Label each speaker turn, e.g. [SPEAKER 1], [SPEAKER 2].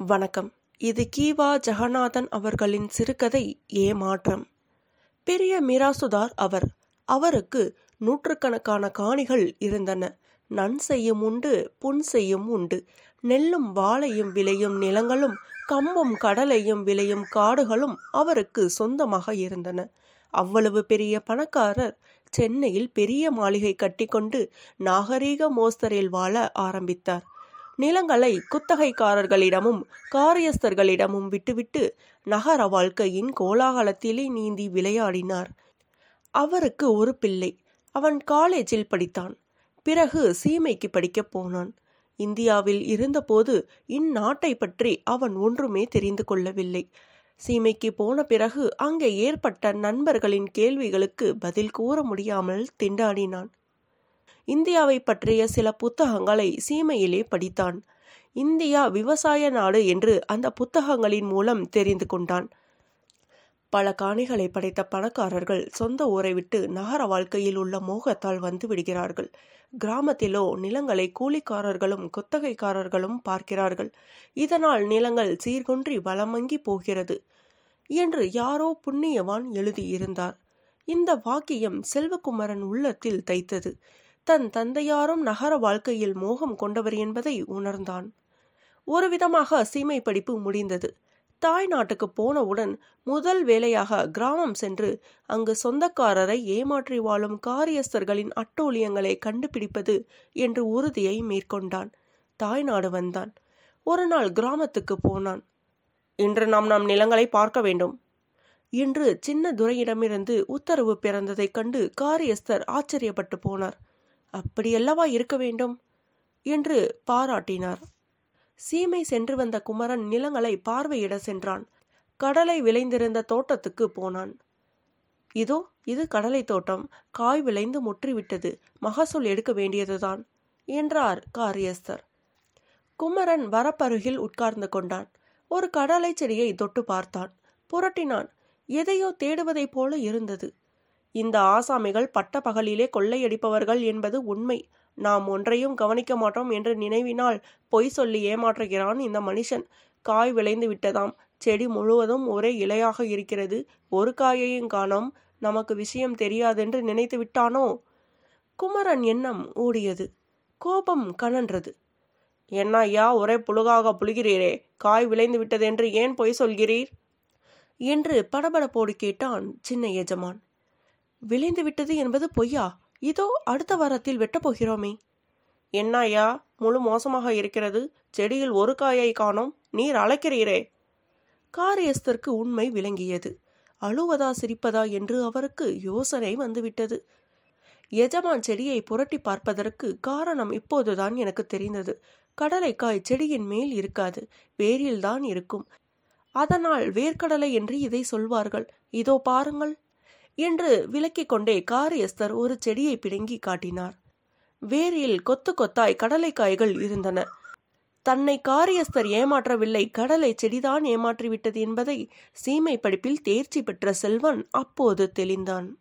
[SPEAKER 1] வணக்கம். இது கீவா ஜெகநாதன் அவர்களின் சிறுகதை ஏமாற்றம். பெரிய மிராசுதார் அவர். அவருக்கு நூற்றுக்கணக்கான காணிகள் இருந்தன. நன் செய்யும் உண்டு புன் செய்யும் உண்டு. நெல்லும் வாழையும் விளையும் நிலங்களும் கம்பும் கடலையும் விளையும் காடுகளும் அவருக்கு சொந்தமாக இருந்தன. அவ்வளவு பெரிய பணக்காரர் சென்னையில் பெரிய மாளிகை கட்டிக்கொண்டு நாகரீக மோஸ்தரில் வாழ ஆரம்பித்தார். நிலங்களை குத்தகைக்காரர்களிடமும் காரியஸ்தர்களிடமும் விட்டுவிட்டு நகர வாழ்க்கையின் கோலாகலத்திலே நீந்தி விளையாடினார். அவருக்கு ஒரு பிள்ளை. அவன் காலேஜில் படித்தான். பிறகு சீமைக்கு படிக்கப் போனான். இந்தியாவில் இருந்தபோது இந்நாட்டை பற்றி அவன் ஒன்றுமே தெரிந்து கொள்ளவில்லை. சீமைக்கு போன பிறகு அங்கே ஏற்பட்ட நண்பர்களின் கேள்விகளுக்கு பதில் கூற முடியாமல் திண்டாடினான். இந்தியாவை பற்றிய சில புத்தகங்களை சீமையிலே படித்தான். இந்தியா விவசாய நாடு என்று அந்த புத்தகங்களின் மூலம் தெரிந்து கொண்டான். பல காணிகளை படைத்த பணக்காரர்கள் சொந்த ஊரை விட்டு நகர வாழ்க்கையில் உள்ள மோகத்தால் வந்து விடுகிறார்கள். கிராமத்திலோ நிலங்களை கூலிக்காரர்களும் குத்தகைக்காரர்களும் பார்க்கிறார்கள். இதனால் நிலங்கள் சீர்குன்றி வளமங்கி போகிறது என்று யாரோ புண்ணியவான் எழுதியிருந்தார். இந்த வாக்கியம் செல்வகுமரன் உள்ளத்தில் தைத்தது. தன் தந்தையாரும் நகர வாழ்க்கையில் மோகம் கொண்டவர் என்பதை உணர்ந்தான். ஒரு விதமாக சீமை படிப்பு முடிந்தது. தாய் நாட்டுக்கு போனவுடன் முதல் வேலையாக கிராமம் சென்று அங்கு சொந்தக்காரரை ஏமாற்றி வாழும் காரியஸ்தர்களின் அட்டோழியங்களை கண்டுபிடிப்பது என்று உறுதியை மேற்கொண்டான். தாய் நாடு வந்தான். ஒரு நாள் கிராமத்துக்கு போனான். இன்று நாம் நம் நிலங்களை பார்க்க வேண்டும். இன்று சின்ன துரையிடமிருந்து உத்தரவு பிறந்ததைக் கண்டு காரியஸ்தர் ஆச்சரியப்பட்டு போனார். அப்படியல்லவா இருக்க வேண்டும்? என்று பாராட்டினார். சீமை சென்று வந்த குமரன் நிலங்களை பார்வையிட சென்றான். கடலை விளைந்திருந்த தோட்டத்துக்கு போனான். இதோ இது கடலை தோட்டம். காய் விளைந்து முற்றிவிட்டது. மகசூல் எடுக்க வேண்டியதுதான் என்றார் காரியஸ்தர். குமரன் வரப்பருகில் உட்கார்ந்து கொண்டான். ஒரு கடலை செடியை தொட்டு பார்த்தான். புரட்டினான். எதையோ தேடுவதைப் போல இருந்தது. இந்த ஆசாமிகள் பட்ட பகலிலே கொள்ளையடிப்பவர்கள் என்பது உண்மை. நாம் ஒன்றையும் கவனிக்க மாட்டோம் என்று நினைவினால் பொய் சொல்லி ஏமாற்றுகிறான் இந்த மனுஷன். காய் விளைந்து விட்டதாம். செடி முழுவதும் ஒரே இலையாக இருக்கிறது. ஒரு காயையும் காணோம். நமக்கு விஷயம் தெரியாதென்று நினைத்து விட்டானோ? குமரன் எண்ணம் ஓடியது கோபம் கனன்றது. என்ன ஐயா ஒரே புழுகாக புழுகிறீரே. காய் விளைந்து விட்டதென்று ஏன் பொய் சொல்கிறீர்? என்று படபடப்போடு கேட்டான் சின்ன எஜமான். விளைந்து விட்டது என்பது பொய்யா? இதோ அடுத்த வாரத்தில் வெட்டப் போகிறோமே. முழு மோசமாக இருக்கிறது. செடியில் ஒரு காயை காணோம். நீர் அழைக்கிறீரே காரியஸ்தருக்கு உண்மை விளங்கியது. அழுவதா சிரிப்பதா என்று அவருக்கு யோசனை வந்துவிட்டது. எஜமான் செடியை புரட்டி பார்ப்பதற்கு காரணம் இப்போதுதான் எனக்கு தெரிந்தது. கடலைக்காய் செடியின் மேல் இருக்காது. வேரில்தான் இருக்கும். அதனால் வேர்க்கடலை என்று இதை சொல்வார்கள். இதோ பாருங்கள். என்று விளக்கிக் கொண்டே காரியஸ்தர் ஒரு செடியை பிடுங்கி காட்டினார். வேரில் கொத்து கொத்தாய் கடலைக்காய்கள் இருந்தன. தன்னை காரியஸ்தர் ஏமாற்றவில்லை. கடலை செடிதான் ஏமாற்றிவிட்டது என்பதை சீமை படிப்பில் தேர்ச்சி பெற்ற செல்வன் அப்போது தெளிந்தான்.